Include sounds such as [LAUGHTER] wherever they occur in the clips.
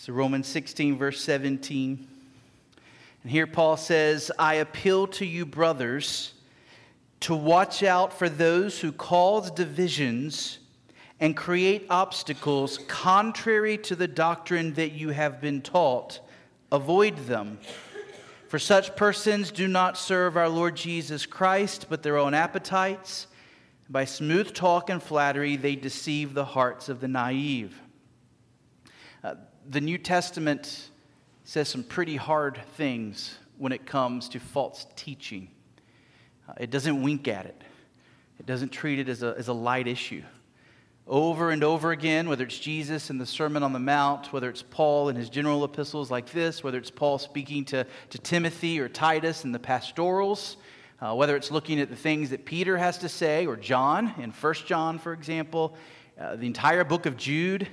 So, Romans 16, verse 17. And here Paul says, I appeal to you, brothers, to watch out for those who cause divisions and create obstacles contrary to the doctrine that you have been taught. Avoid them. For such persons do not serve our Lord Jesus Christ, but their own appetites. By smooth talk and flattery, they deceive the hearts of the naive. The New Testament says some pretty hard things when it comes to false teaching. Uh, it doesn't wink at it, it doesn't treat it as a, as a light issue. Over and over again, whether it's Jesus in the Sermon on the Mount, whether it's Paul in his general epistles like this, whether it's Paul speaking to, to Timothy or Titus in the pastorals, uh, whether it's looking at the things that Peter has to say or John in 1 John, for example, uh, the entire book of Jude,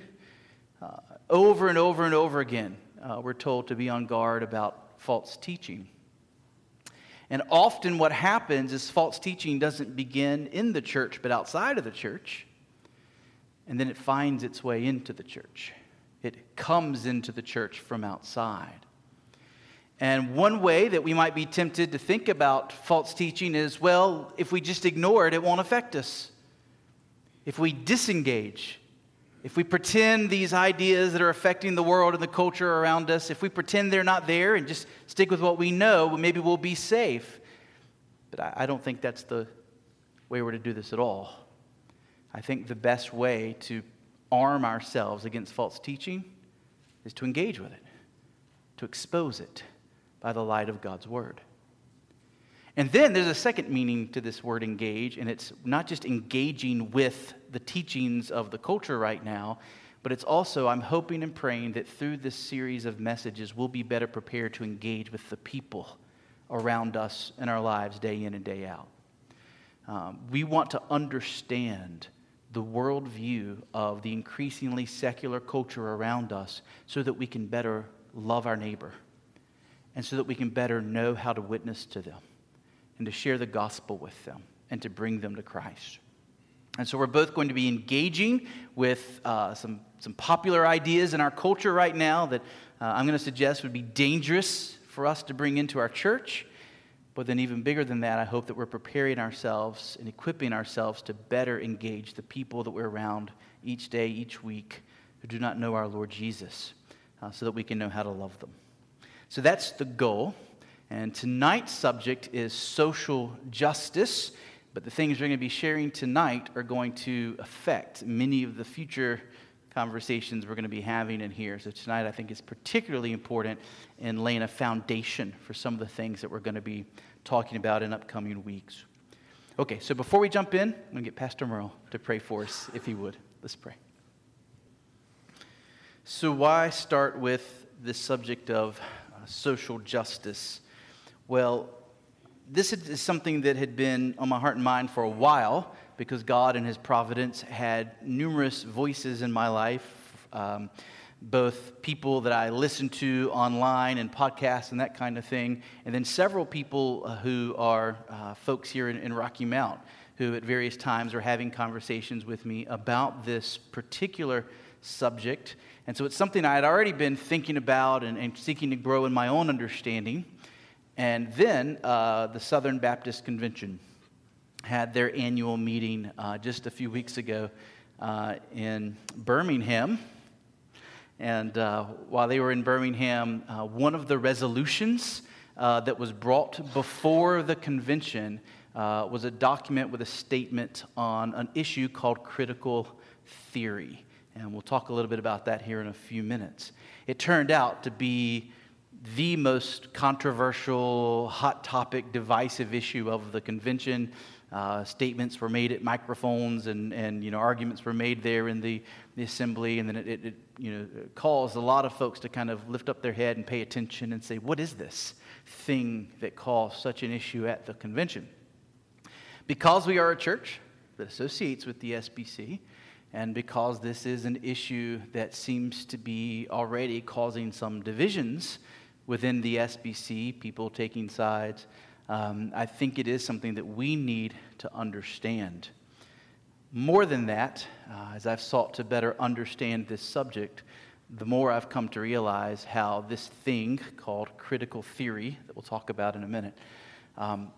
over and over and over again, uh, we're told to be on guard about false teaching. And often, what happens is false teaching doesn't begin in the church, but outside of the church. And then it finds its way into the church. It comes into the church from outside. And one way that we might be tempted to think about false teaching is well, if we just ignore it, it won't affect us. If we disengage, if we pretend these ideas that are affecting the world and the culture around us, if we pretend they're not there and just stick with what we know, maybe we'll be safe. But I, I don't think that's the way we're to do this at all. I think the best way to arm ourselves against false teaching is to engage with it, to expose it by the light of God's Word. And then there's a second meaning to this word engage, and it's not just engaging with the teachings of the culture right now, but it's also, I'm hoping and praying that through this series of messages, we'll be better prepared to engage with the people around us in our lives day in and day out. Um, we want to understand the worldview of the increasingly secular culture around us so that we can better love our neighbor and so that we can better know how to witness to them and to share the gospel with them and to bring them to Christ. And so we're both going to be engaging with uh, some, some popular ideas in our culture right now that uh, I'm going to suggest would be dangerous for us to bring into our church. But then, even bigger than that, I hope that we're preparing ourselves and equipping ourselves to better engage the people that we're around each day, each week, who do not know our Lord Jesus, uh, so that we can know how to love them. So that's the goal. And tonight's subject is social justice. But the things we're going to be sharing tonight are going to affect many of the future conversations we're going to be having in here. So tonight I think is particularly important in laying a foundation for some of the things that we're going to be talking about in upcoming weeks. Okay, so before we jump in, I'm going to get Pastor Merle to pray for us, if he would. Let's pray. So, why start with the subject of uh, social justice? Well, this is something that had been on my heart and mind for a while because God, and His providence, had numerous voices in my life, um, both people that I listened to online and podcasts and that kind of thing, and then several people uh, who are uh, folks here in, in Rocky Mount who, at various times, are having conversations with me about this particular subject. And so it's something I had already been thinking about and, and seeking to grow in my own understanding. And then uh, the Southern Baptist Convention had their annual meeting uh, just a few weeks ago uh, in Birmingham. And uh, while they were in Birmingham, uh, one of the resolutions uh, that was brought before the convention was a document with a statement on an issue called critical theory. And we'll talk a little bit about that here in a few minutes. It turned out to be the most controversial, hot topic, divisive issue of the convention. Uh, statements were made at microphones and, and you know, arguments were made there in the, the assembly. And then it, it, it you know, caused a lot of folks to kind of lift up their head and pay attention and say, what is this thing that caused such an issue at the convention? Because we are a church that associates with the SBC, and because this is an issue that seems to be already causing some divisions within the SBC, people taking sides, um, I think it is something that we need to understand. More than that, uh, as I've sought to better understand this subject, the more I've come to realize how this thing called critical theory, that we'll talk about in a minute, um,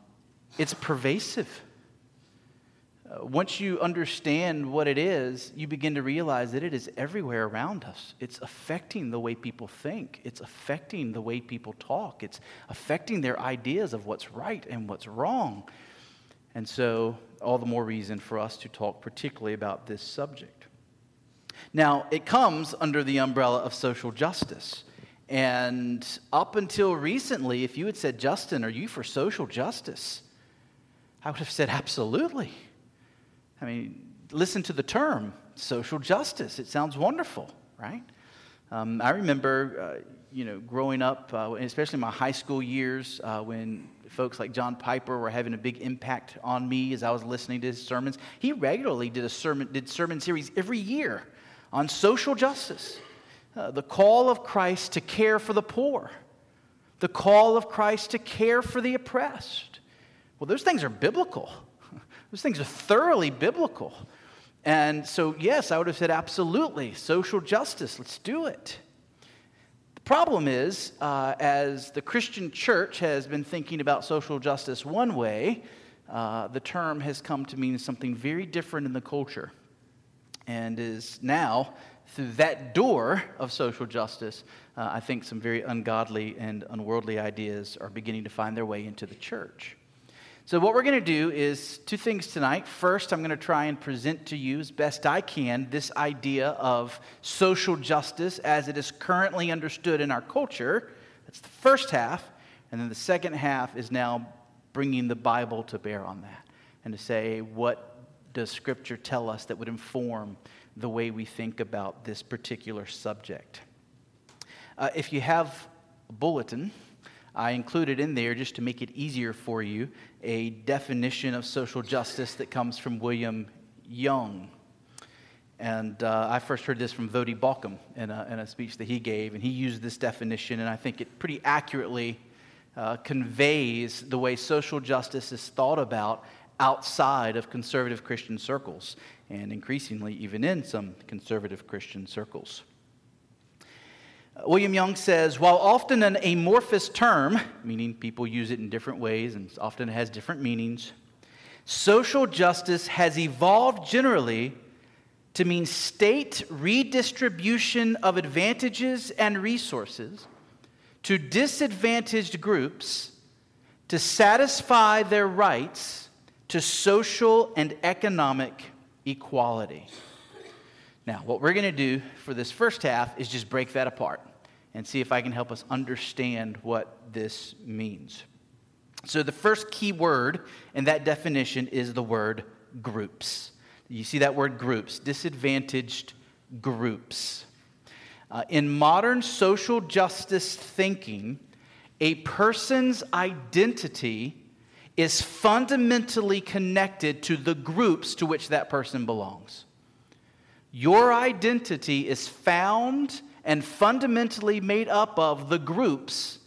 it's pervasive. Uh, once you understand what it is, you begin to realize that it is everywhere around us. It's affecting the way people think, it's affecting the way people talk, it's affecting their ideas of what's right and what's wrong. And so, all the more reason for us to talk particularly about this subject. Now, it comes under the umbrella of social justice. And up until recently, if you had said, Justin, are you for social justice? I would have said, absolutely. I mean, listen to the term social justice. It sounds wonderful, right? Um, I remember, uh, you know, growing up, uh, especially my high school years, uh, when folks like John Piper were having a big impact on me as I was listening to his sermons. He regularly did a sermon, did sermon series every year on social justice, uh, the call of Christ to care for the poor, the call of Christ to care for the oppressed. Well, those things are biblical. Those things are thoroughly biblical. And so, yes, I would have said absolutely, social justice, let's do it. The problem is, uh, as the Christian church has been thinking about social justice one way, uh, the term has come to mean something very different in the culture and is now, through that door of social justice, uh, I think some very ungodly and unworldly ideas are beginning to find their way into the church. So, what we're going to do is two things tonight. First, I'm going to try and present to you as best I can this idea of social justice as it is currently understood in our culture. That's the first half. And then the second half is now bringing the Bible to bear on that and to say, what does Scripture tell us that would inform the way we think about this particular subject? Uh, if you have a bulletin, I included in there, just to make it easier for you, a definition of social justice that comes from William Young. And uh, I first heard this from Voddie Baucham in a, in a, speech that he gave, and he used this definition, and I think it pretty accurately uh, conveys the way social justice is thought about outside of conservative Christian circles, and increasingly even in some conservative Christian circles. William Young says, while often an amorphous term, meaning people use it in different ways and often it has different meanings, social justice has evolved generally to mean state redistribution of advantages and resources to disadvantaged groups to satisfy their rights to social and economic equality. Now, what we're going to do for this first half is just break that apart and see if I can help us understand what this means. So, the first key word in that definition is the word groups. You see that word groups, disadvantaged groups. Uh, in modern social justice thinking, a person's identity is fundamentally connected to the groups to which that person belongs. Your identity is found and fundamentally made up of the groups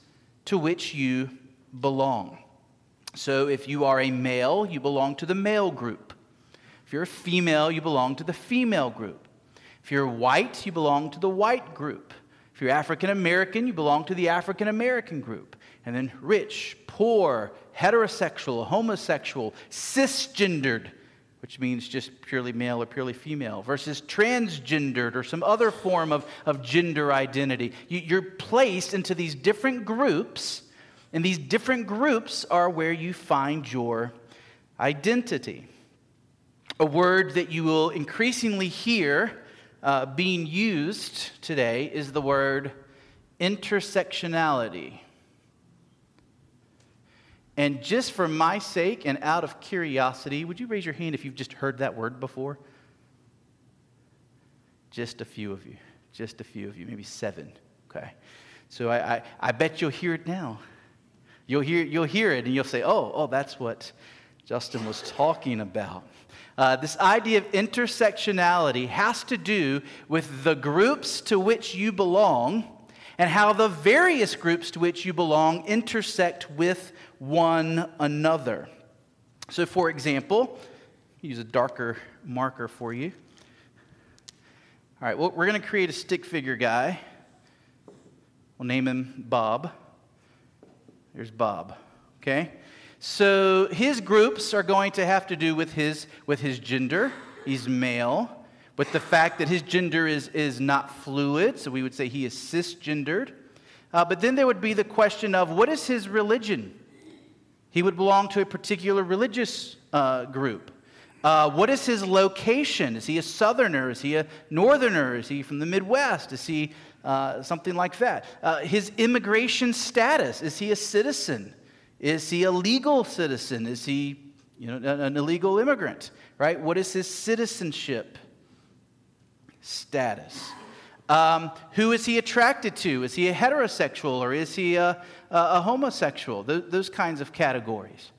to which you belong. So if you are a male, you belong to the male group. If you're a female, you belong to the female group. If you're white, you belong to the white group. If you're African American, you belong to the African American group. And then rich, poor, heterosexual, homosexual, cisgendered, which means just purely male or purely female, versus transgendered or some other form of, of gender identity. You, are placed into these different groups, and these different groups are where you find your identity. A word that you will increasingly hear uh, being used today is the word intersectionality. And just for my sake and out of curiosity, would you raise your hand if you've just heard that word before? Just a few of you. Just a few of you, maybe seven. Okay. So I, I, I bet you'll hear it now. You'll hear, you'll hear it and you'll say, oh, oh, that's what Justin was talking about. Uh, this idea of intersectionality has to do with the groups to which you belong and how the various groups to which you belong intersect with one another. So, for example, use a darker marker for you. All right, well, we're going to create a stick figure guy. We'll name him Bob. There's Bob. Okay? So his groups are going to have to do with his, with his gender. He's male. With the fact that his gender is, is not fluid, so we would say he is cisgendered. Uh, but then there would be the question of what is his religion? He would belong to a particular religious uh, group. Uh, what is his location? Is he a southerner? Is he a northerner? Is he from the Midwest? Is he uh, something like that? Uh, his immigration status is he a citizen? Is he a legal citizen? Is he you know, an illegal immigrant? Right? What is his citizenship status? Um, who is he attracted to? Is he a heterosexual or is he a, a, homosexual? Th- those kinds of categories.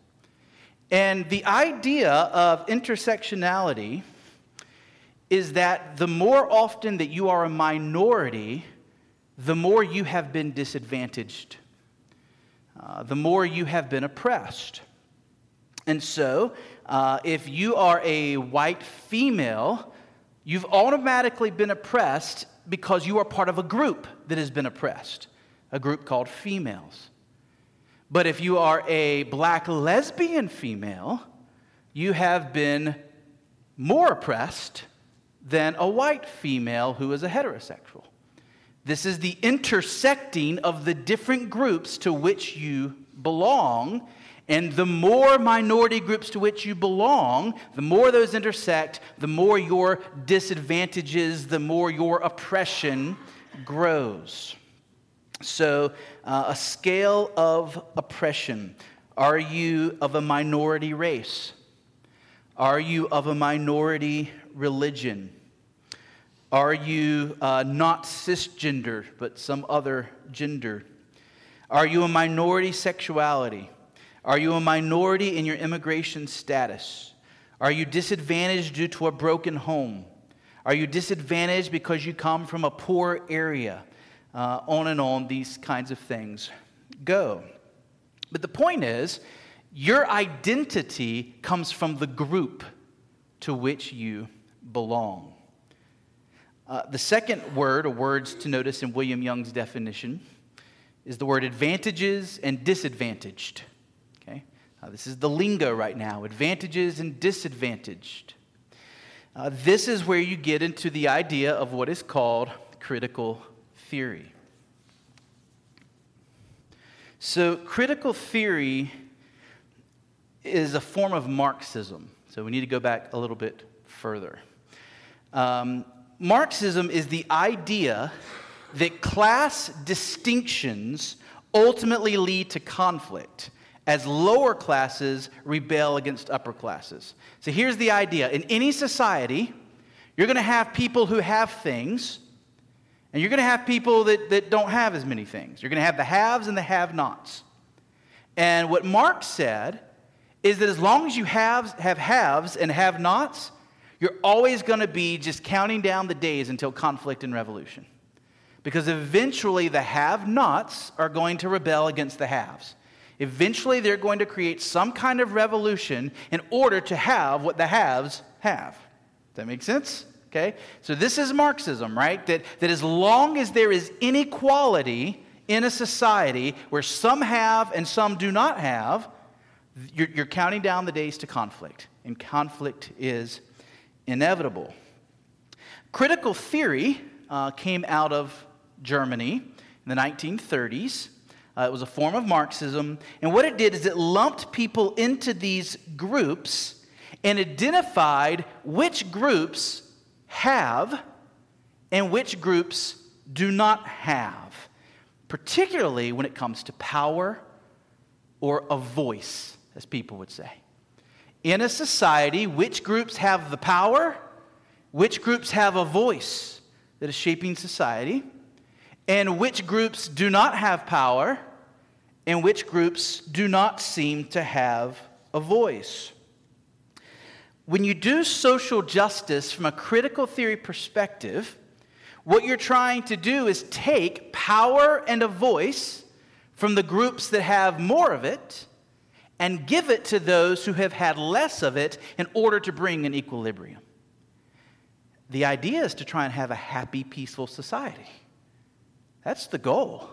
And the idea of intersectionality is that the more often that you are a minority, the more you have been disadvantaged, uh, the more you have been oppressed. And so, uh, if you are a white female, you've automatically been oppressed because you are part of a group that has been oppressed, a group called females. But if you are a black lesbian female, you have been more oppressed than a white female who is a heterosexual. This is the intersecting of the different groups to which you belong. And the more minority groups to which you belong, the more those intersect, the more your disadvantages, the more your oppression grows. So, uh, a scale of oppression. Are you of a minority race? Are you of a minority religion? Are you uh, not cisgender, but some other gender? Are you a minority sexuality? Are you a minority in your immigration status? Are you disadvantaged due to a broken home? Are you disadvantaged because you come from a poor area? Uh, on and on, these kinds of things go. But the point is, your identity comes from the group to which you belong. Uh, the second word, or words to notice in William Young's definition, is the word advantages and disadvantaged. Okay? Uh, this is the lingo right now advantages and disadvantaged. Uh, this is where you get into the idea of what is called critical theory. So, critical theory is a form of Marxism. So, we need to go back a little bit further. Um, Marxism is the idea that class distinctions ultimately lead to conflict as lower classes rebel against upper classes. So here's the idea in any society, you're going to have people who have things and you're going to have people that, that don't have as many things. You're going to have the haves and the have nots. And what Marx said is that as long as you have, have haves and have nots, you're always going to be just counting down the days until conflict and revolution. Because eventually the have nots are going to rebel against the haves. Eventually they're going to create some kind of revolution in order to have what the haves have. Does that make sense? Okay? So this is Marxism, right? That, that as long as there is inequality in a society where some have and some do not have, you're, you're counting down the days to conflict. And conflict is inevitable. Critical theory uh, came out of Germany in the 1930s. Uh, it was a form of Marxism. And what it did is it lumped people into these groups and identified which groups have and which groups do not have, particularly when it comes to power or a voice, as people would say. In a society, which groups have the power, which groups have a voice that is shaping society, and which groups do not have power, and which groups do not seem to have a voice. When you do social justice from a critical theory perspective, what you're trying to do is take power and a voice from the groups that have more of it and give it to those who have had less of it in order to bring an equilibrium. The idea is to try and have a happy, peaceful society. That's the goal.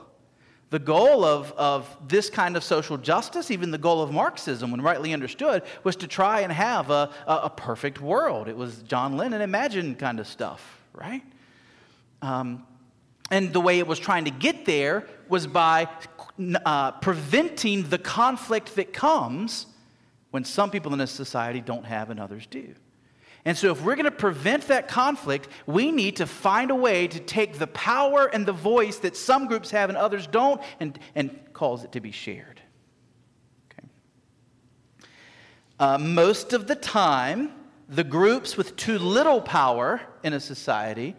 The goal of, of this kind of social justice, even the goal of Marxism, when rightly understood, was to try and have a, a, a perfect world. It was John Lennon imagined kind of stuff, right? Um, and the way it was trying to get there was by uh, preventing the conflict that comes when some people in a society don't have and others do. And so, if we're going to prevent that conflict, we need to find a way to take the power and the voice that some groups have and others don't and, and cause it to be shared. Okay. Uh, most of the time, the groups with too little power in a society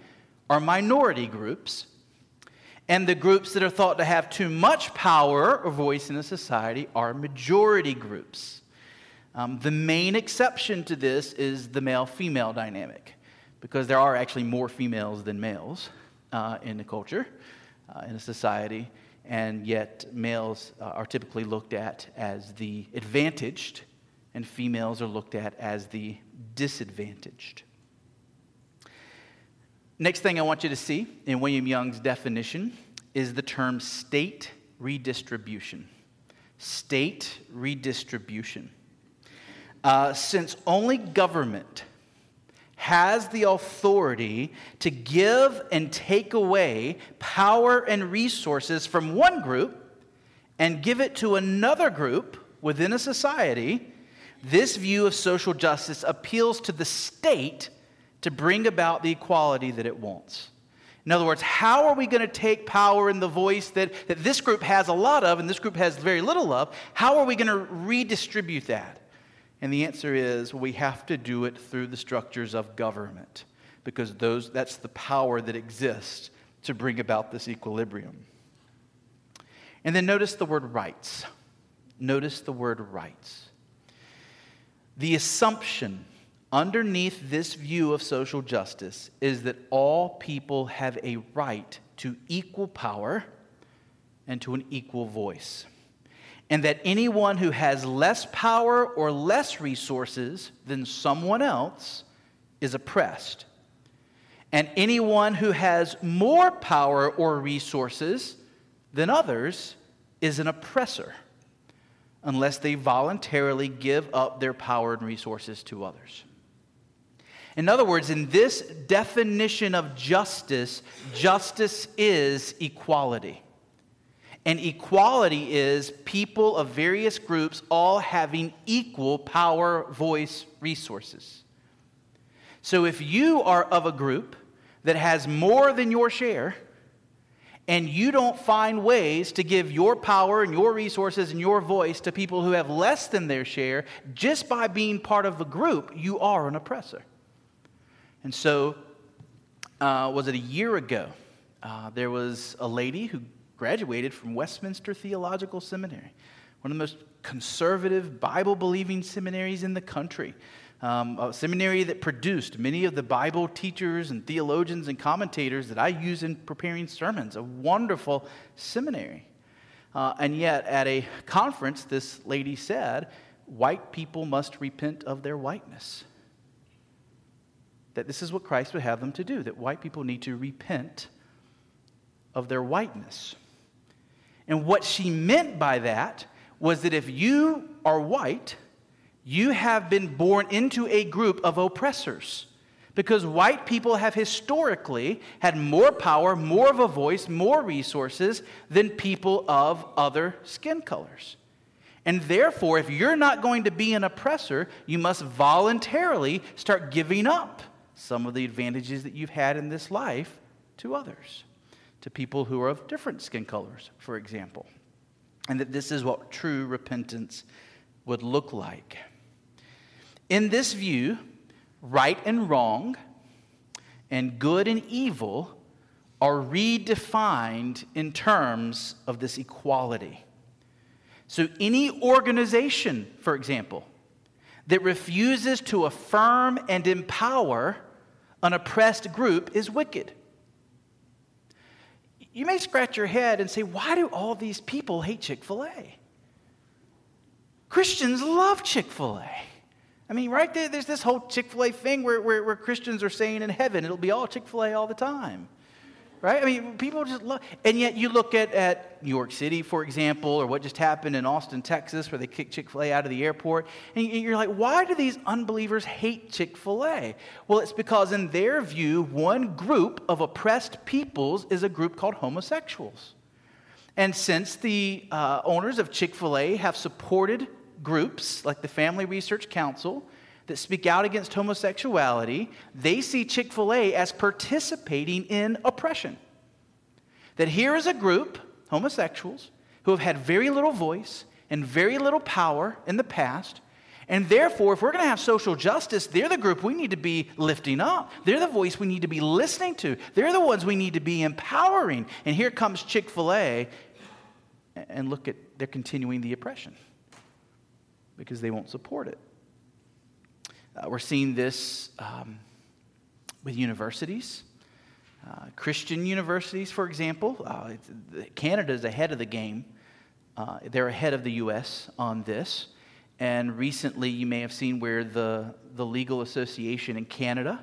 are minority groups. And the groups that are thought to have too much power or voice in a society are majority groups. Um, the main exception to this is the male female dynamic, because there are actually more females than males uh, in the culture, uh, in a society, and yet males uh, are typically looked at as the advantaged, and females are looked at as the disadvantaged. Next thing I want you to see in William Young's definition is the term state redistribution. State redistribution. Uh, since only government has the authority to give and take away power and resources from one group and give it to another group within a society, this view of social justice appeals to the state to bring about the equality that it wants. In other words, how are we going to take power in the voice that, that this group has a lot of and this group has very little of? How are we going to redistribute that? And the answer is we have to do it through the structures of government because those, that's the power that exists to bring about this equilibrium. And then notice the word rights. Notice the word rights. The assumption underneath this view of social justice is that all people have a right to equal power and to an equal voice and that anyone who has less power or less resources than someone else is oppressed. And anyone who has more power or resources than others is an oppressor, unless they voluntarily give up their power and resources to others. In other words, in this definition of justice, justice is equality. And equality is people of various groups all having equal power, voice, resources. So if you are of a group that has more than your share, and you don't find ways to give your power and your resources and your voice to people who have less than their share, just by being part of the group, you are an oppressor. And so, uh, was it a year ago? Uh, there was a lady who graduated from Westminster Theological Seminary, one of the most conservative, Bible believing seminaries in the country. Um, a seminary that produced many of the Bible teachers and theologians and commentators that I use in preparing sermons. A wonderful seminary. Uh, and yet, at a conference, this lady said, White people must repent of their whiteness. That this is what Christ would have them to do, that white people need to repent of their whiteness. And what she meant by that was that if you are white, you have been born into a group of oppressors. Because white people have historically had more power, more of a voice, more resources than people of other skin colors. And therefore, if you're not going to be an oppressor, you must voluntarily start giving up some of the advantages that you've had in this life to others to people who are of different skin colors, for example. And that this is what true repentance would look like. In this view, right and wrong and good and evil are redefined in terms of this equality. So, any organization, for example, that refuses to affirm and empower an oppressed group is wicked you may scratch your head and say, why do all these people hate Chick fil A? Christians love Chick fil A. I mean, right there, there's this whole Chick fil A thing where, where, where Christians are saying in heaven it'll be all Chick fil A all the time. Right? I mean, people just love, and yet you look at, at New York City, for example, or what just happened in Austin, Texas, where they kicked Chick fil A out of the airport, and you're like, why do these unbelievers hate Chick fil A? Well, it's because, in their view, one group of oppressed peoples is a group called homosexuals. And since the uh, owners of Chick fil A have supported groups like the Family Research Council that speak out against homosexuality, they see Chick fil A as participating in oppression. That here is a group, homosexuals, who have had very little voice and very little power in the past. And therefore, if we're going to have social justice, they're the group we need to be lifting up. They're the voice we need to be listening to. They're the ones we need to be empowering. And here comes Chick fil A, and look at, they're continuing the oppression because they won't support it. Uh, we're seeing this um, with universities. Uh, Christian universities, for example, uh, Canada is ahead of the game. Uh, they're ahead of the U.S. on this. And recently, you may have seen where the, the legal association in Canada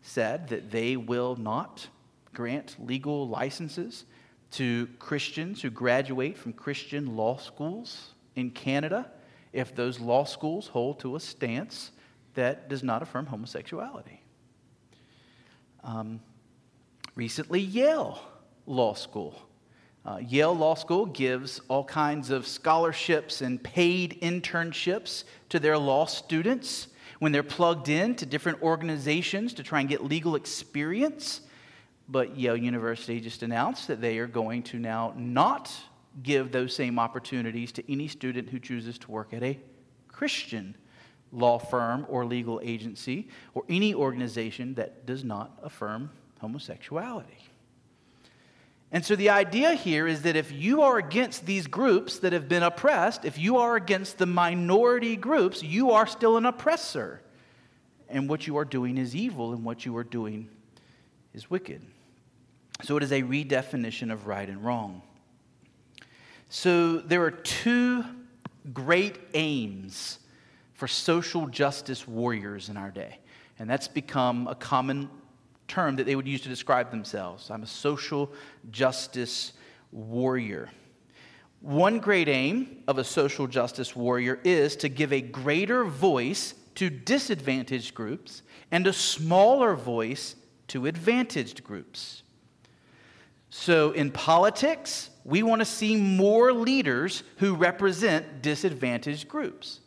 said that they will not grant legal licenses to Christians who graduate from Christian law schools in Canada if those law schools hold to a stance that does not affirm homosexuality. Um, recently, Yale Law School. Uh, Yale Law School gives all kinds of scholarships and paid internships to their law students when they're plugged in to different organizations to try and get legal experience. But Yale University just announced that they are going to now not give those same opportunities to any student who chooses to work at a Christian law firm or legal agency or any organization that does not affirm homosexuality. And so the idea here is that if you are against these groups that have been oppressed, if you are against the minority groups, you are still an oppressor. And what you are doing is evil, and what you are doing is wicked. So it is a redefinition of right and wrong. So there are two great aims for social justice warriors in our day. And that's become a common term that they would use to describe themselves. I'm a social justice warrior. One great aim of a social justice warrior is to give a greater voice to disadvantaged groups and a smaller voice to advantaged groups. So, in politics, we want to see more leaders who represent disadvantaged groups.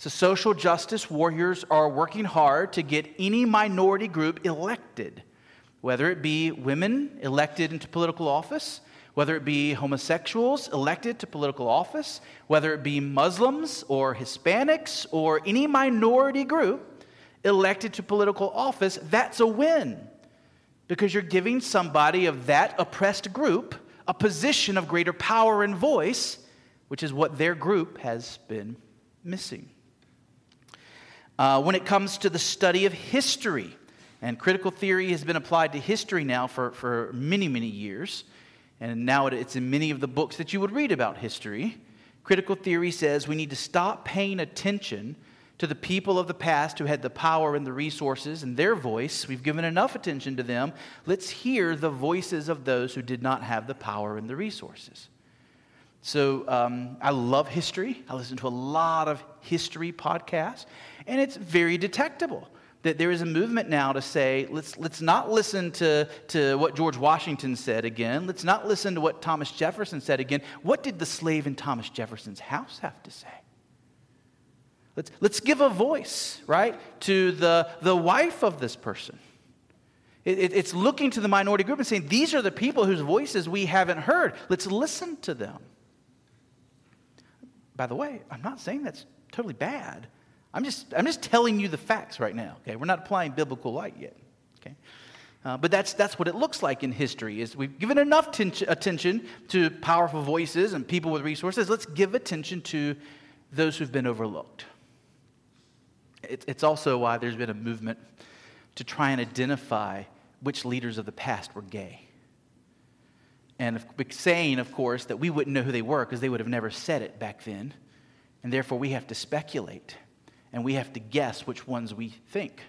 So, social justice warriors are working hard to get any minority group elected, whether it be women elected into political office, whether it be homosexuals elected to political office, whether it be Muslims or Hispanics or any minority group elected to political office, that's a win because you're giving somebody of that oppressed group a position of greater power and voice, which is what their group has been missing. Uh, when it comes to the study of history, and critical theory has been applied to history now for, for many, many years, and now it's in many of the books that you would read about history. Critical theory says we need to stop paying attention to the people of the past who had the power and the resources and their voice. We've given enough attention to them. Let's hear the voices of those who did not have the power and the resources. So um, I love history. I listen to a lot of history podcasts, and it's very detectable that there is a movement now to say, let's, let's not listen to, to what George Washington said again. Let's not listen to what Thomas Jefferson said again. What did the slave in Thomas Jefferson's house have to say? Let's, let's give a voice, right, to the, the wife of this person. It, it, it's looking to the minority group and saying, these are the people whose voices we haven't heard. Let's listen to them. By the way, I'm not saying that's totally bad. I'm just, I'm just telling you the facts right now, okay? We're not applying biblical light yet, okay? Uh, but that's, that's what it looks like in history is we've given enough ten- attention to powerful voices and people with resources let's give attention to those who've been overlooked it's also why there's been a movement to try and identify which leaders of the past were gay. And saying, of course, that we wouldn't know who they were because they would have never said it back then. And therefore, we have to speculate and we have to guess which ones we think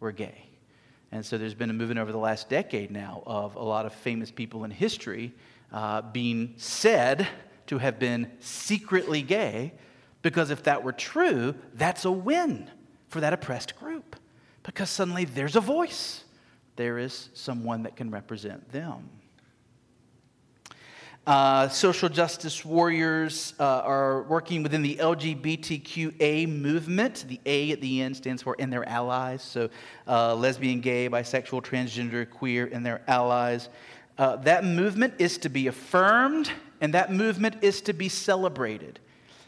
were gay. And so there's been a movement over the last decade now of a lot of famous people in history uh, being said to have been secretly gay, because if that were true, that's a win for that oppressed group, because suddenly there's a voice, there is someone that can represent them. Uh, social justice warriors uh, are working within the LGBTQA movement. The A at the end stands for and their allies. So, uh, lesbian, gay, bisexual, transgender, queer, and their allies. Uh, that movement is to be affirmed, and that movement is to be celebrated.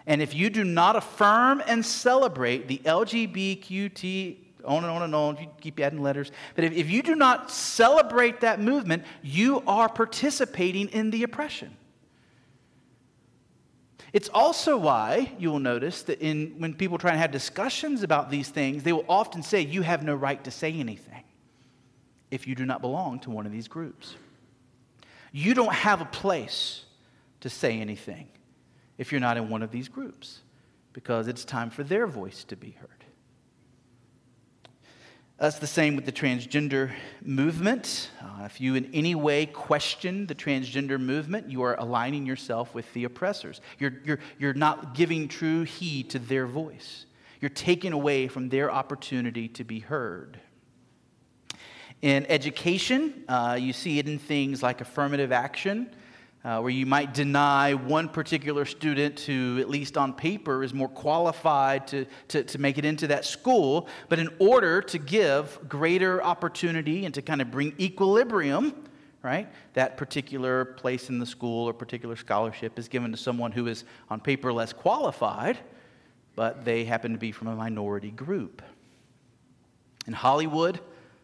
And if you do not affirm and celebrate the LGBTQ on and on and on. You keep adding letters. But if, if you do not celebrate that movement, you are participating in the oppression. It's also why you will notice that in, when people try and have discussions about these things, they will often say, You have no right to say anything if you do not belong to one of these groups. You don't have a place to say anything if you're not in one of these groups because it's time for their voice to be heard. That's the same with the transgender movement. Uh, if you in any way question the transgender movement, you are aligning yourself with the oppressors. You're, you're, you're not giving true heed to their voice. You're taking away from their opportunity to be heard. In education, uh, you see it in things like affirmative action uh, where you might deny one particular student who, at least on paper, is more qualified to, to, to make it into that school. But in order to give greater opportunity and to kind of bring equilibrium, right, that particular place in the school or particular scholarship is given to someone who is on paper less qualified, but they happen to be from a minority group. In Hollywood,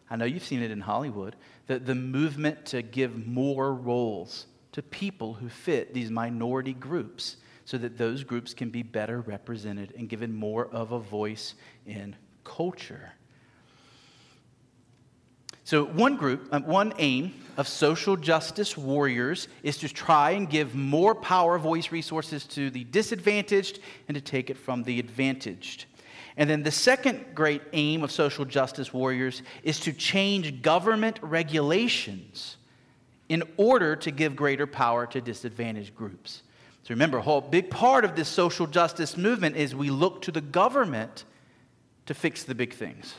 I know you've seen it in Hollywood, the, the movement to give more roles to people who fit these minority groups so that those groups can be better represented and given more of a voice in culture. So, one group, uh, one aim of social justice warriors is to try and give more power, voice, resources to the disadvantaged and to take it from the advantaged. And then the second great aim of social justice warriors is to change government regulations in order to give greater power to disadvantaged groups. So remember, a whole big part of this social justice movement is we look to the government to fix the big things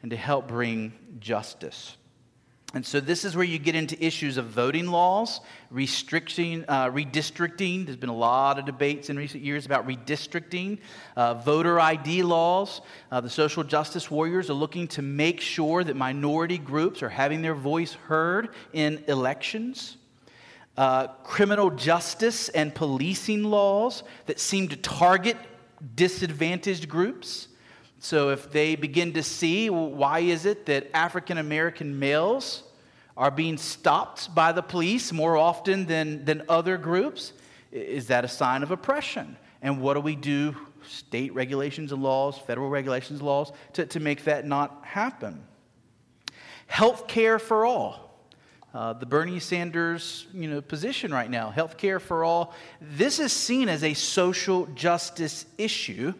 and to help bring justice. And so this is where you get into issues of voting laws, restricting, uh, redistricting. There's been a lot of debates in recent years about redistricting, uh, voter ID laws. Uh, the social justice warriors are looking to make sure that minority groups are having their voice heard in elections. Uh, criminal justice and policing laws that seem to target disadvantaged groups. So if they begin to see why is it that African American males are being stopped by the police more often than, than other groups, is that a sign of oppression? And what do we do, state regulations and laws, federal regulations and laws, to, to make that not happen? Health care for all. Uh, the Bernie Sanders you know, position right now, health care for all, this is seen as a social justice issue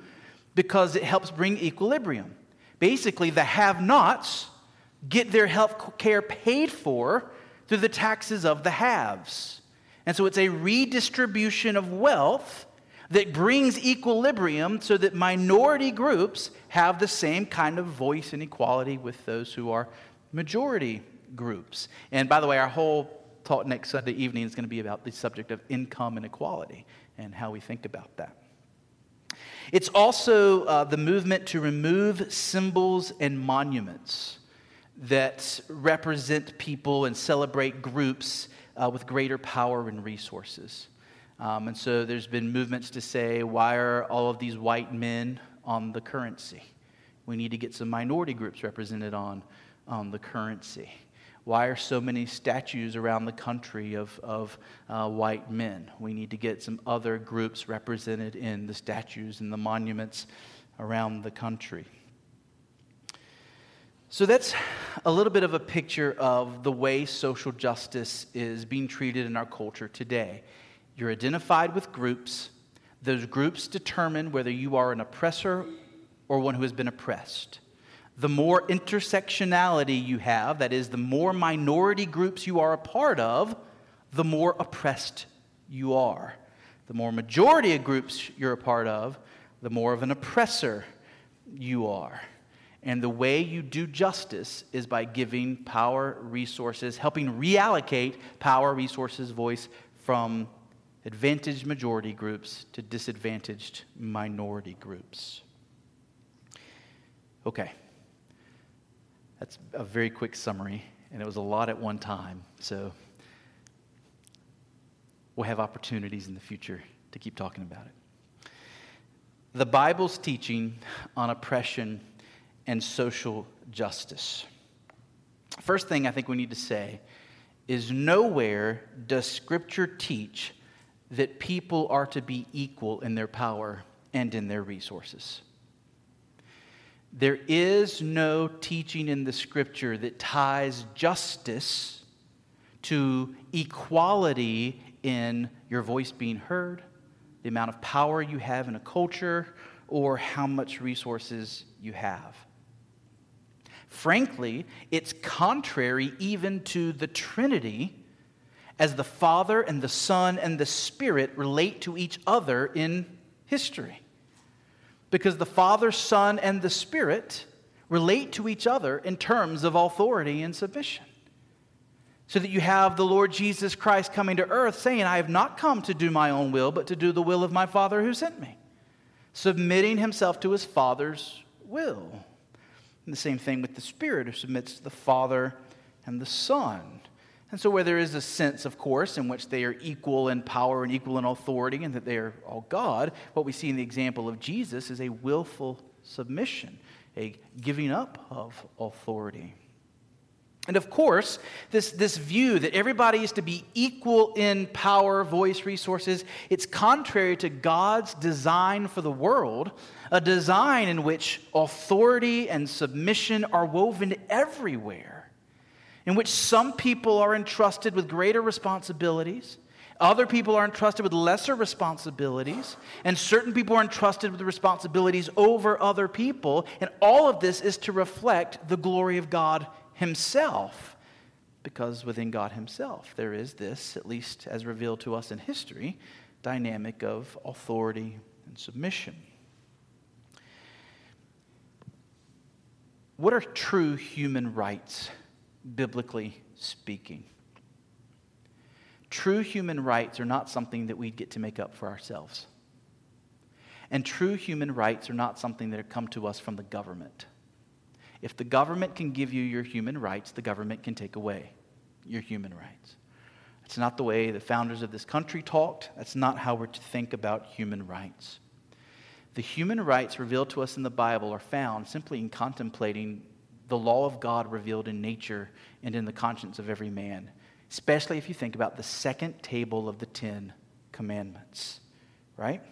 because it helps bring equilibrium. Basically, the have nots get their health care paid for through the taxes of the haves. And so it's a redistribution of wealth that brings equilibrium so that minority groups have the same kind of voice and equality with those who are majority groups. And by the way, our whole talk next Sunday evening is going to be about the subject of income inequality and how we think about that. It's also uh, the movement to remove symbols and monuments that represent people and celebrate groups uh, with greater power and resources. Um, and so there's been movements to say, why are all of these white men on the currency? We need to get some minority groups represented on, on the currency. Why are so many statues around the country of, of uh, white men? We need to get some other groups represented in the statues and the monuments around the country. So that's a little bit of a picture of the way social justice is being treated in our culture today. You're identified with groups, those groups determine whether you are an oppressor or one who has been oppressed. The more intersectionality you have, that is, the more minority groups you are a part of, the more oppressed you are. The more majority of groups you're a part of, the more of an oppressor you are. And the way you do justice is by giving power, resources, helping reallocate power, resources, voice from advantaged majority groups to disadvantaged minority groups. Okay. That's a very quick summary, and it was a lot at one time. So we'll have opportunities in the future to keep talking about it. The Bible's teaching on oppression and social justice. First thing I think we need to say is nowhere does Scripture teach that people are to be equal in their power and in their resources. There is no teaching in the Scripture that ties justice to equality in your voice being heard, the amount of power you have in a culture, or how much resources you have. Frankly, it's contrary even to the Trinity as the Father and the Son and the Spirit relate to each other in history. Because the Father, Son, and the Spirit relate to each other in terms of authority and submission. So that you have the Lord Jesus Christ coming to earth saying, I have not come to do my own will, but to do the will of my Father who sent me, submitting himself to his Father's will. And the same thing with the Spirit who submits to the Father and the Son. And so, where there is a sense, of course, in which they are equal in power and equal in authority and that they are all God, what we see in the example of Jesus is a willful submission, a giving up of authority. And of course, this, this view that everybody is to be equal in power, voice, resources, it's contrary to God's design for the world, a design in which authority and submission are woven everywhere, in which some people are entrusted with greater responsibilities, other people are entrusted with lesser responsibilities, and certain people are entrusted with responsibilities over other people. And all of this is to reflect the glory of God himself. Because within God himself, there is this, at least as revealed to us in history, dynamic of authority and submission. What are true human rights, biblically speaking? True human rights are not something that we'd get to make up for ourselves. And true human rights are not something that come to us from the government. If the government can give you your human rights, the government can take away your human rights. That's not the way the founders of this country talked. That's not how we're to think about human rights. The human rights revealed to us in the Bible are found simply in contemplating the law of God revealed in nature and in the conscience of every man, especially if you think about the second table of the Ten Commandments, right?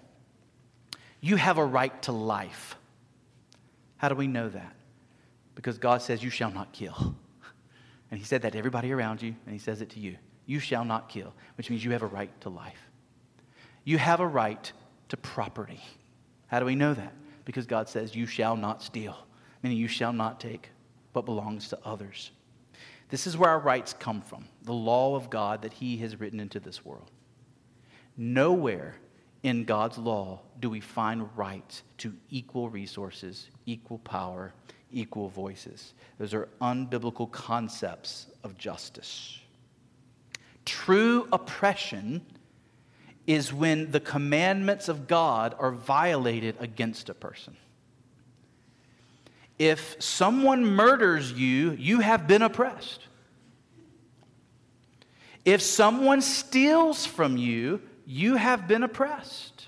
You have a right to life. How do we know that? because God says, You shall not kill. And He said that to everybody around you, and He says it to you. You shall not kill, which means you have a right to life. You have a right to property. How do we know that? Because God says, You shall not steal, meaning you shall not take what belongs to others. This is where our rights come from the law of God that He has written into this world. Nowhere in God's law do we find rights to equal resources, equal power, equal voices. Those are unbiblical concepts of justice. True oppression is when the commandments of God are violated against a person. If someone murders you, you have been oppressed. If someone steals from you, you have been oppressed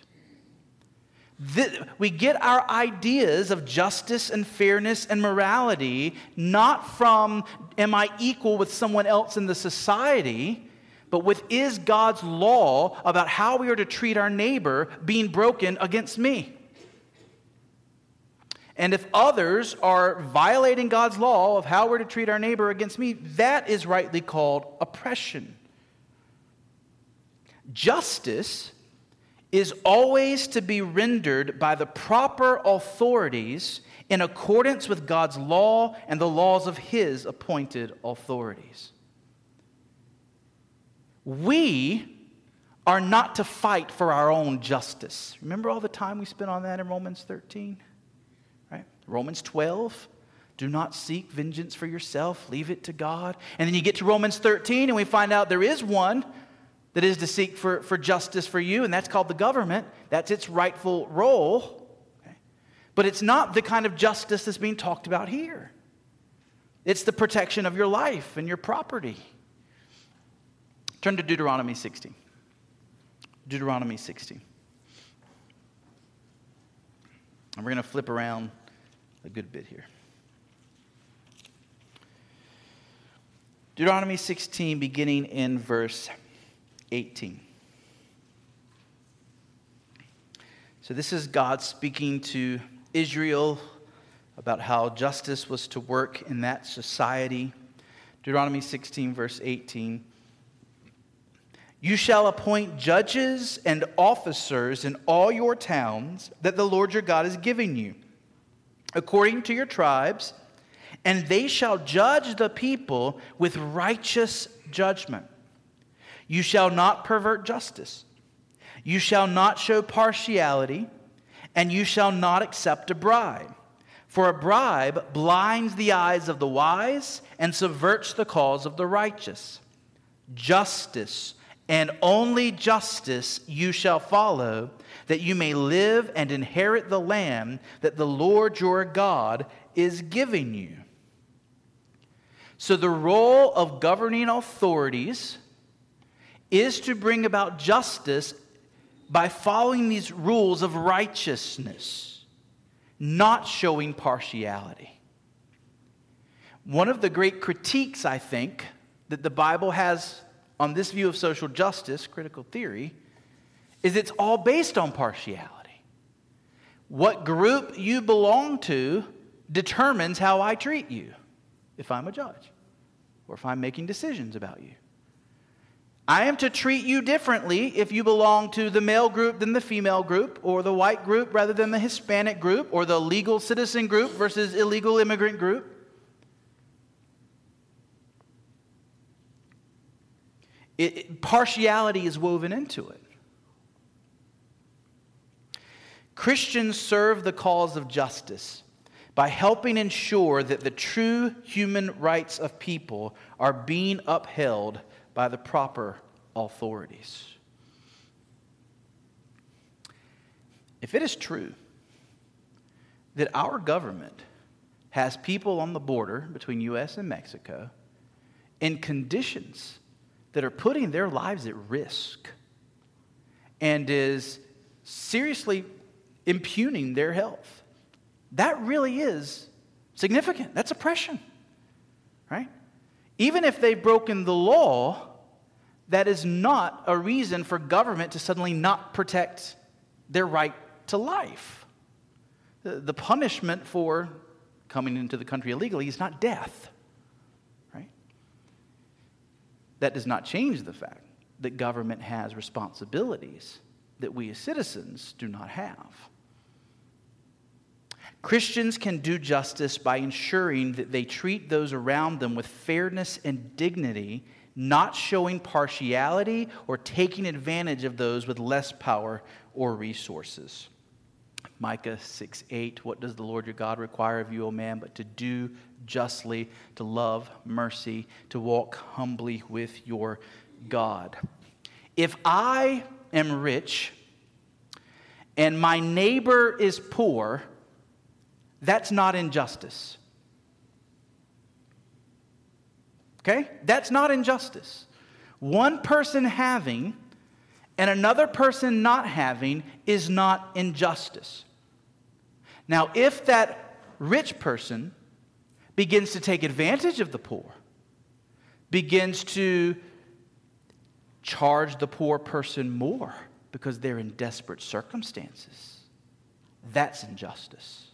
we get our ideas of justice and fairness and morality not from, am I equal with someone else in the society, but with, is God's law about how we are to treat our neighbor being broken against me? And if others are violating God's law of how we're to treat our neighbor against me, that is rightly called oppression. Justice is always to be rendered by the proper authorities in accordance with God's law and the laws of his appointed authorities. We are not to fight for our own justice. Remember all the time we spent on that in Romans 13? Romans 12. Do not seek vengeance for yourself, leave it to God. And then you get to Romans 13, and we find out there is one that is to seek for, for justice for you, and that's called the government. That's its rightful role. Okay? But it's not the kind of justice that's being talked about here. It's the protection of your life and your property. Turn to Deuteronomy 16. Deuteronomy 16. And we're going to flip around a good bit here. Deuteronomy 16, beginning in verse 18. So, this is God speaking to Israel about how justice was to work in that society. Deuteronomy 16, verse 18. You shall appoint judges and officers in all your towns that the Lord your God is giving you, according to your tribes, and they shall judge the people with righteous judgment. You shall not pervert justice. You shall not show partiality, and you shall not accept a bribe. For a bribe blinds the eyes of the wise and subverts the cause of the righteous. Justice and only justice you shall follow, that you may live and inherit the land that the Lord your God is giving you. So, the role of governing authorities is to bring about justice by following these rules of righteousness, not showing partiality. One of the great critiques, I think, that the Bible has on this view of social justice, critical theory, is it's all based on partiality. What group you belong to determines how I treat you if I'm a judge or if I'm making decisions about you. I am to treat you differently if you belong to the male group than the female group, or the white group rather than the Hispanic group, or the legal citizen group versus illegal immigrant group. It, it, partiality is woven into it. Christians serve the cause of justice by helping ensure that the true human rights of people are being upheld by the proper authorities. If it is true that our government has people on the border between US and Mexico in conditions that are putting their lives at risk and is seriously impugning their health. That really is significant. That's oppression, right? Even if they've broken the law, that is not a reason for government to suddenly not protect their right to life. The, punishment for coming into the country illegally is not death. Right? That does not change the fact that government has responsibilities that we as citizens do not have. Christians can do justice by ensuring that they treat those around them with fairness and dignity, not showing partiality or taking advantage of those with less power or resources. Micah 6 8, what does the Lord your God require of you, O man, but to do justly, to love mercy, to walk humbly with your God? If I am rich and my neighbor is poor, that's not injustice. Okay? That's not injustice. One person having and another person not having is not injustice. Now, if that rich person begins to take advantage of the poor, begins to charge the poor person more because they're in desperate circumstances, that's injustice.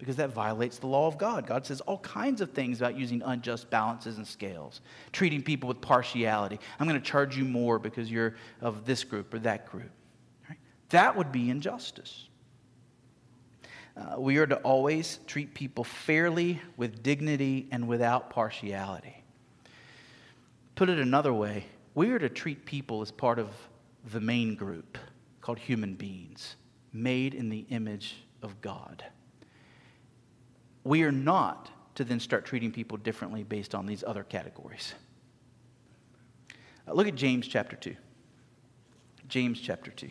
Because that violates the law of God. God says all kinds of things about using unjust balances and scales, treating people with partiality. I'm going to charge you more because you're of this group or that group. Right? That would be injustice. Uh, we are to always treat people fairly, with dignity, and without partiality. Put it another way, we are to treat people as part of the main group called human beings, made in the image of God. We are not to then start treating people differently based on these other categories. Uh, look at James chapter 2. James chapter 2.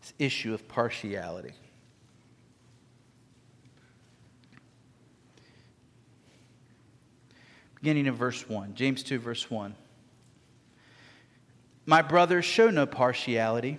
This issue of partiality. Beginning in verse 1, James 2, verse 1. My brothers, show no partiality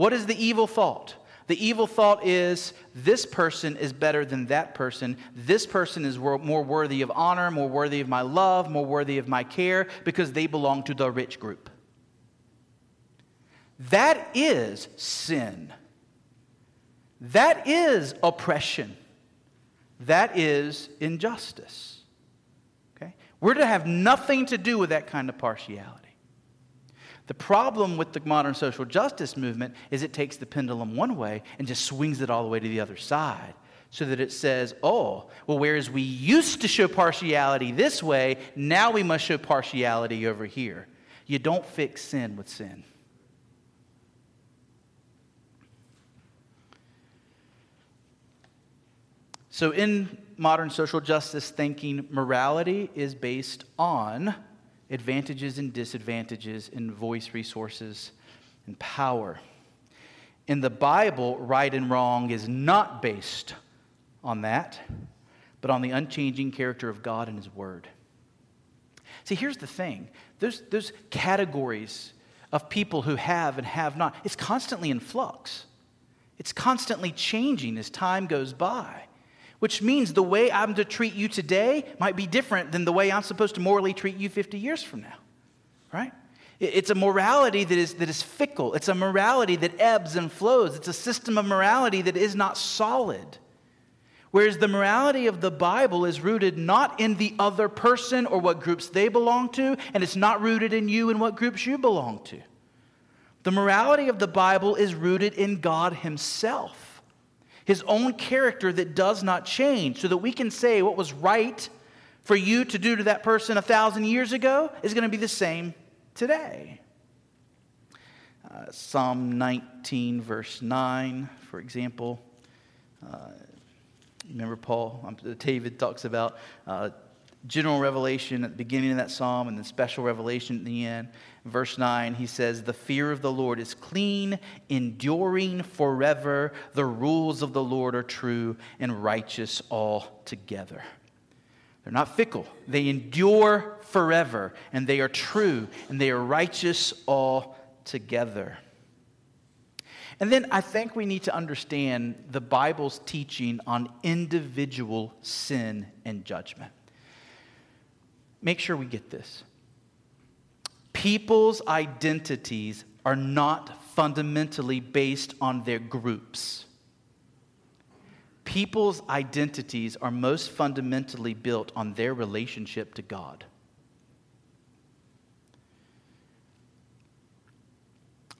What is the evil thought? The evil thought is this person is better than that person. This person is more worthy of honor, more worthy of my love, more worthy of my care because they belong to the rich group. That is sin. That is oppression. That is injustice. Okay? We're to have nothing to do with that kind of partiality. The problem with the modern social justice movement is it takes the pendulum one way and just swings it all the way to the other side. So that it says, oh, well, whereas we used to show partiality this way, now we must show partiality over here. You don't fix sin with sin. So, in modern social justice thinking, morality is based on advantages and disadvantages in voice resources and power. In the Bible, right and wrong is not based on that, but on the unchanging character of God and His Word. See, here's the thing there's, there's categories of people who have and have not. It's constantly in flux, it's constantly changing as time goes by which means the way I'm to treat you today might be different than the way I'm supposed to morally treat you 50 years from now, right? It's a morality that is, that is fickle. It's a morality that ebbs and flows. It's a system of morality that is not solid. Whereas the morality of the Bible is rooted not in the other person or what groups they belong to, and it's not rooted in you and what groups you belong to. The morality of the Bible is rooted in God Himself his own character that does not change, so that we can say what was right for you to do to that person a thousand years ago is going to be the same today. Uh, Psalm 19, verse 9, for example. Uh, remember, Paul, um, David talks about uh, general revelation at the beginning of that psalm and then special revelation at the end. Verse 9, he says, The fear of the Lord is clean, enduring forever. The rules of the Lord are true and righteous altogether. They're not fickle, they endure forever, and they are true and they are righteous altogether. And then I think we need to understand the Bible's teaching on individual sin and judgment. Make sure we get this. People's identities are not fundamentally based on their groups. People's identities are most fundamentally built on their relationship to God.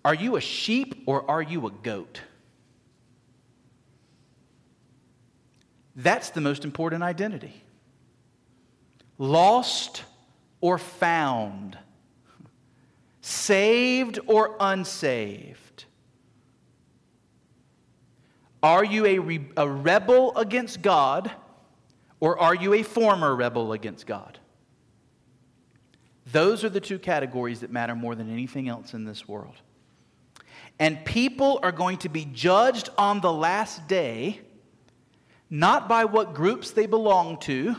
Are you a sheep or are you a goat? That's the most important identity. Lost or found saved or unsaved. Are you a, re- a rebel against God, or are you a former rebel against God? Those are the two categories that matter more than anything else in this world. And people are going to be judged on the last day not by what groups they belong to,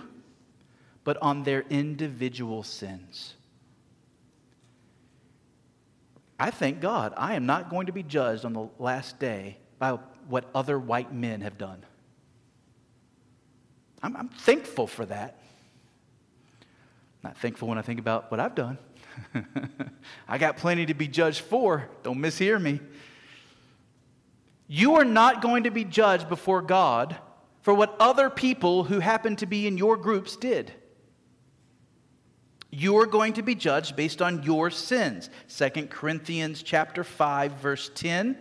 but on their individual sins. I thank God I am not going to be judged on the last day by what other white men have done. I'm, I'm thankful for that. Not thankful when I think about what I've done. [LAUGHS] I got plenty to be judged for. Don't mishear me. You are not going to be judged before God for what other people who happen to be in your groups did. You're going to be judged based on your sins. 2 Corinthians chapter 5 verse 10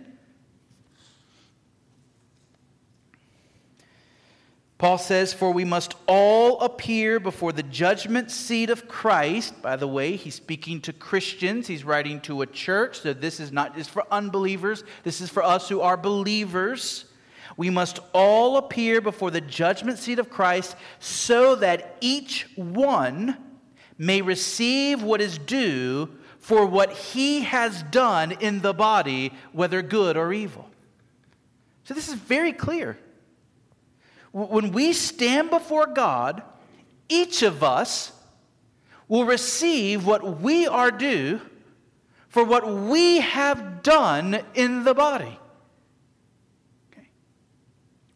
Paul says, For we must all appear before the judgment seat of Christ. By the way, he's speaking to Christians. He's writing to a church. So this is not just for unbelievers, this is for us who are believers. We must all appear before the judgment seat of Christ so that each one may receive what is due for what he has done in the body, whether good or evil. So this is very clear. When we stand before God, each of us will receive what we are due for what we have done in the body, okay.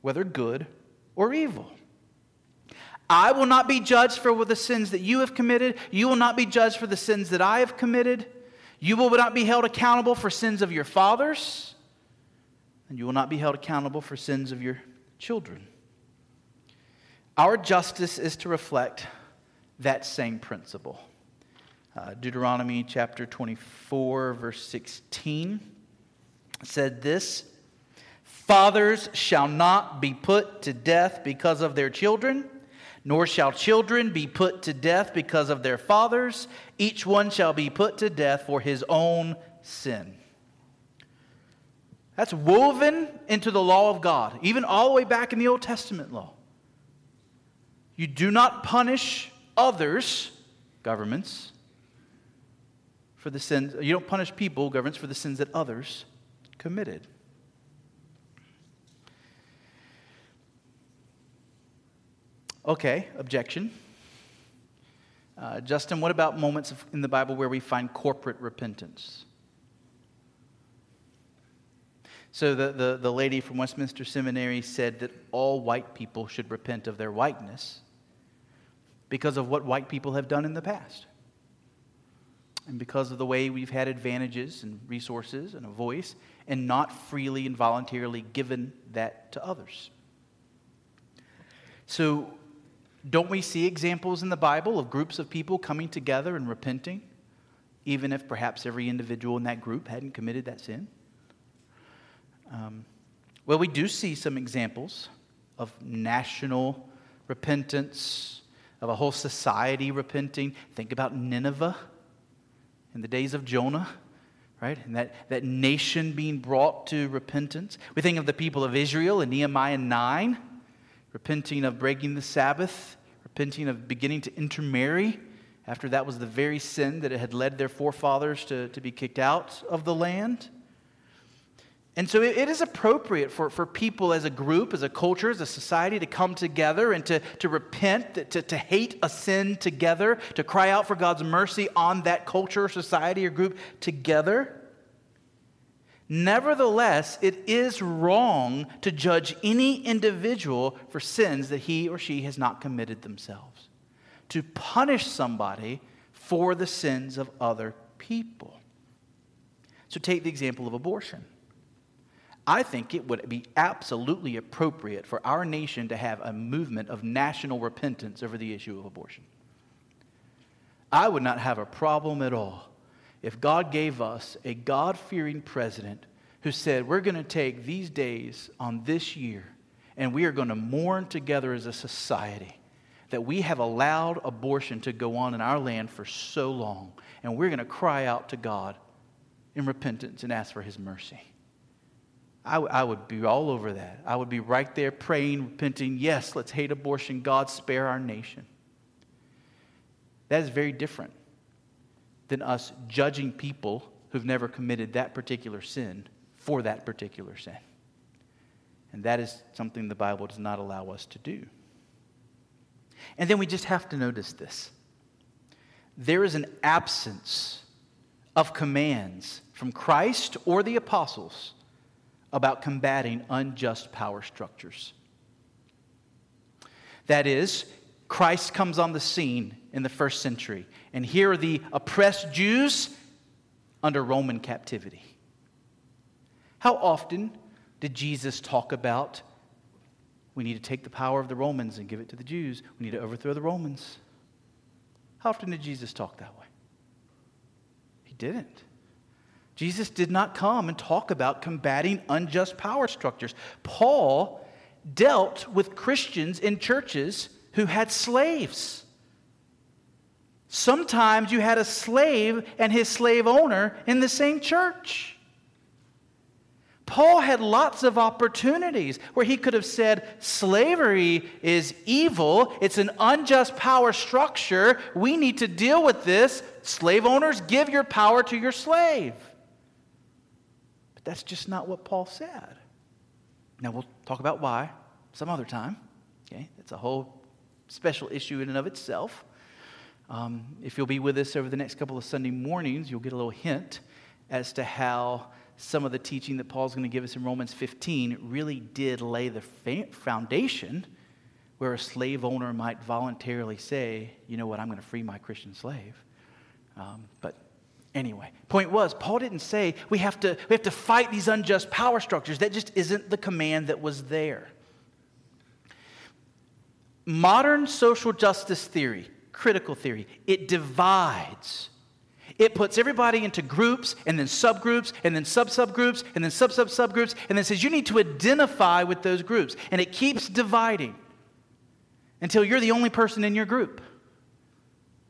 whether good or evil. I will not be judged for the sins that you have committed. You will not be judged for the sins that I have committed. You will not be held accountable for sins of your fathers. And you will not be held accountable for sins of your children. Our justice is to reflect that same principle. Uh, Deuteronomy chapter 24, verse 16 said this Fathers shall not be put to death because of their children, nor shall children be put to death because of their fathers. Each one shall be put to death for his own sin. That's woven into the law of God, even all the way back in the Old Testament law. You do not punish others, governments, for the sins. You don't punish people, governments, for the sins that others committed. Okay, objection. Uh, Justin, what about moments in the Bible where we find corporate repentance? So the, the, the lady from Westminster Seminary said that all white people should repent of their whiteness because of what white people have done in the past. And because of the way we've had advantages and resources and a voice and not freely and voluntarily given that to others. So, don't we see examples in the Bible of groups of people coming together and repenting, even if perhaps every individual in that group hadn't committed that sin? Um, well, we do see some examples of national repentance, of a whole society repenting. Think about Nineveh in the days of Jonah, right? And that, that nation being brought to repentance. We think of the people of Israel in Nehemiah 9, repenting of breaking the Sabbath, repenting of beginning to intermarry. After that was the very sin that had led their forefathers to, to be kicked out of the land. And so it is appropriate for, for people as a group, as a culture, as a society to come together and to, to repent, to, to hate a sin together, to cry out for God's mercy on that culture, society, or group together. Nevertheless, it is wrong to judge any individual for sins that he or she has not committed themselves, to punish somebody for the sins of other people. So take the example of abortion. I think it would be absolutely appropriate for our nation to have a movement of national repentance over the issue of abortion. I would not have a problem at all if God gave us a God fearing president who said, We're going to take these days on this year and we are going to mourn together as a society that we have allowed abortion to go on in our land for so long. And we're going to cry out to God in repentance and ask for his mercy. I, w- I would be all over that. I would be right there praying, repenting, yes, let's hate abortion. God, spare our nation. That is very different than us judging people who've never committed that particular sin for that particular sin. And that is something the Bible does not allow us to do. And then we just have to notice this there is an absence of commands from Christ or the apostles about combating unjust power structures. That is, Christ comes on the scene in the first century, and here are the oppressed Jews under Roman captivity. How often did Jesus talk about we need to take the power of the Romans and give it to the Jews? We need to overthrow the Romans. How often did Jesus talk that way? He didn't. Jesus did not come and talk about combating unjust power structures. Paul dealt with Christians in churches who had slaves. Sometimes you had a slave and his slave owner in the same church. Paul had lots of opportunities where he could have said, Slavery is evil. It's an unjust power structure. We need to deal with this. Slave owners, give your power to your slave. But that's just not what Paul said. Now, we'll talk about why some other time. Okay? It's a whole special issue in and of itself. Um, if you'll be with us over the next couple of Sunday mornings, you'll get a little hint as to how some of the teaching that Paul's going to give us in Romans 15 really did lay the foundation where a slave owner might voluntarily say, you know what, I'm going to free my Christian slave. Um, but anyway, point was, Paul didn't say we have, to, we have to fight these unjust power structures. That just isn't the command that was there. Modern social justice theory, critical theory, it divides it puts everybody into groups and then subgroups and then sub subgroups and then sub sub subgroups and then says you need to identify with those groups. And it keeps dividing until you're the only person in your group.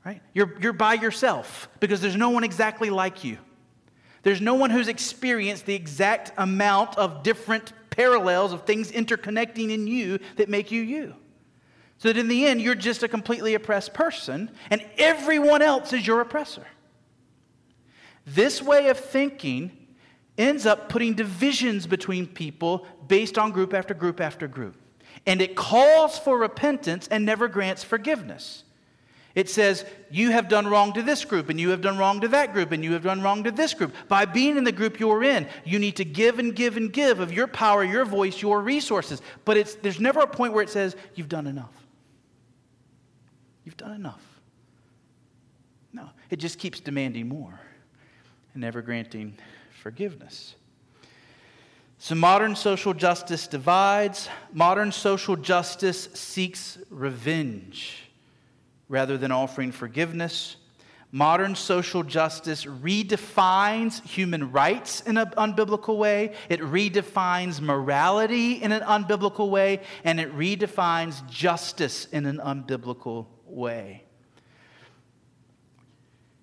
Right? You're, you're by yourself because there's no one exactly like you. There's no one who's experienced the exact amount of different parallels of things interconnecting in you that make you you. So that in the end, you're just a completely oppressed person, and everyone else is your oppressor. This way of thinking ends up putting divisions between people based on group after group after group. And it calls for repentance and never grants forgiveness. It says, You have done wrong to this group, and you have done wrong to that group, and you have done wrong to this group. By being in the group you're in, you need to give and give and give of your power, your voice, your resources. But it's, there's never a point where it says, You've done enough. You've done enough. No, it just keeps demanding more and never granting forgiveness. So, modern social justice divides. Modern social justice seeks revenge rather than offering forgiveness. Modern social justice redefines human rights in an unbiblical way. It redefines morality in an unbiblical way. And it redefines justice in an unbiblical way.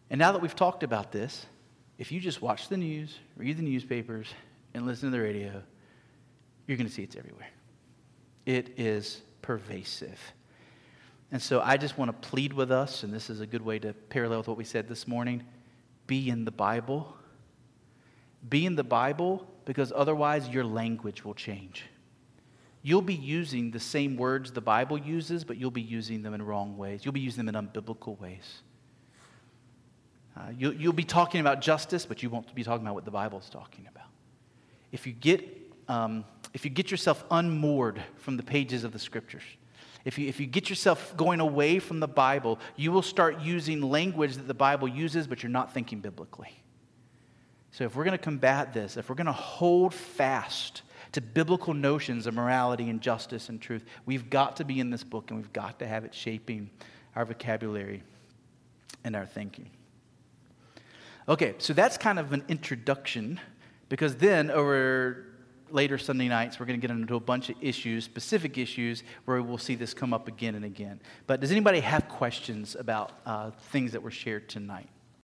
And now that we've talked about this, if you just watch the news, read the newspapers, and listen to the radio, you're going to see it's everywhere. It is pervasive. And so I just want to plead with us, and this is a good way to parallel with what we said this morning be in the Bible. Be in the Bible because otherwise your language will change. You'll be using the same words the Bible uses, but you'll be using them in wrong ways. You'll be using them in unbiblical ways. Uh, you, you'll be talking about justice, but you won't be talking about what the Bible is talking about. If you get, um, if you get yourself unmoored from the pages of the scriptures, if you, if you get yourself going away from the Bible, you will start using language that the Bible uses, but you're not thinking biblically. So, if we're going to combat this, if we're going to hold fast to biblical notions of morality and justice and truth, we've got to be in this book and we've got to have it shaping our vocabulary and our thinking. Okay, so that's kind of an introduction because then over later Sunday nights, we're going to get into a bunch of issues, specific issues, where we'll see this come up again and again. But does anybody have questions about uh, things that were shared tonight?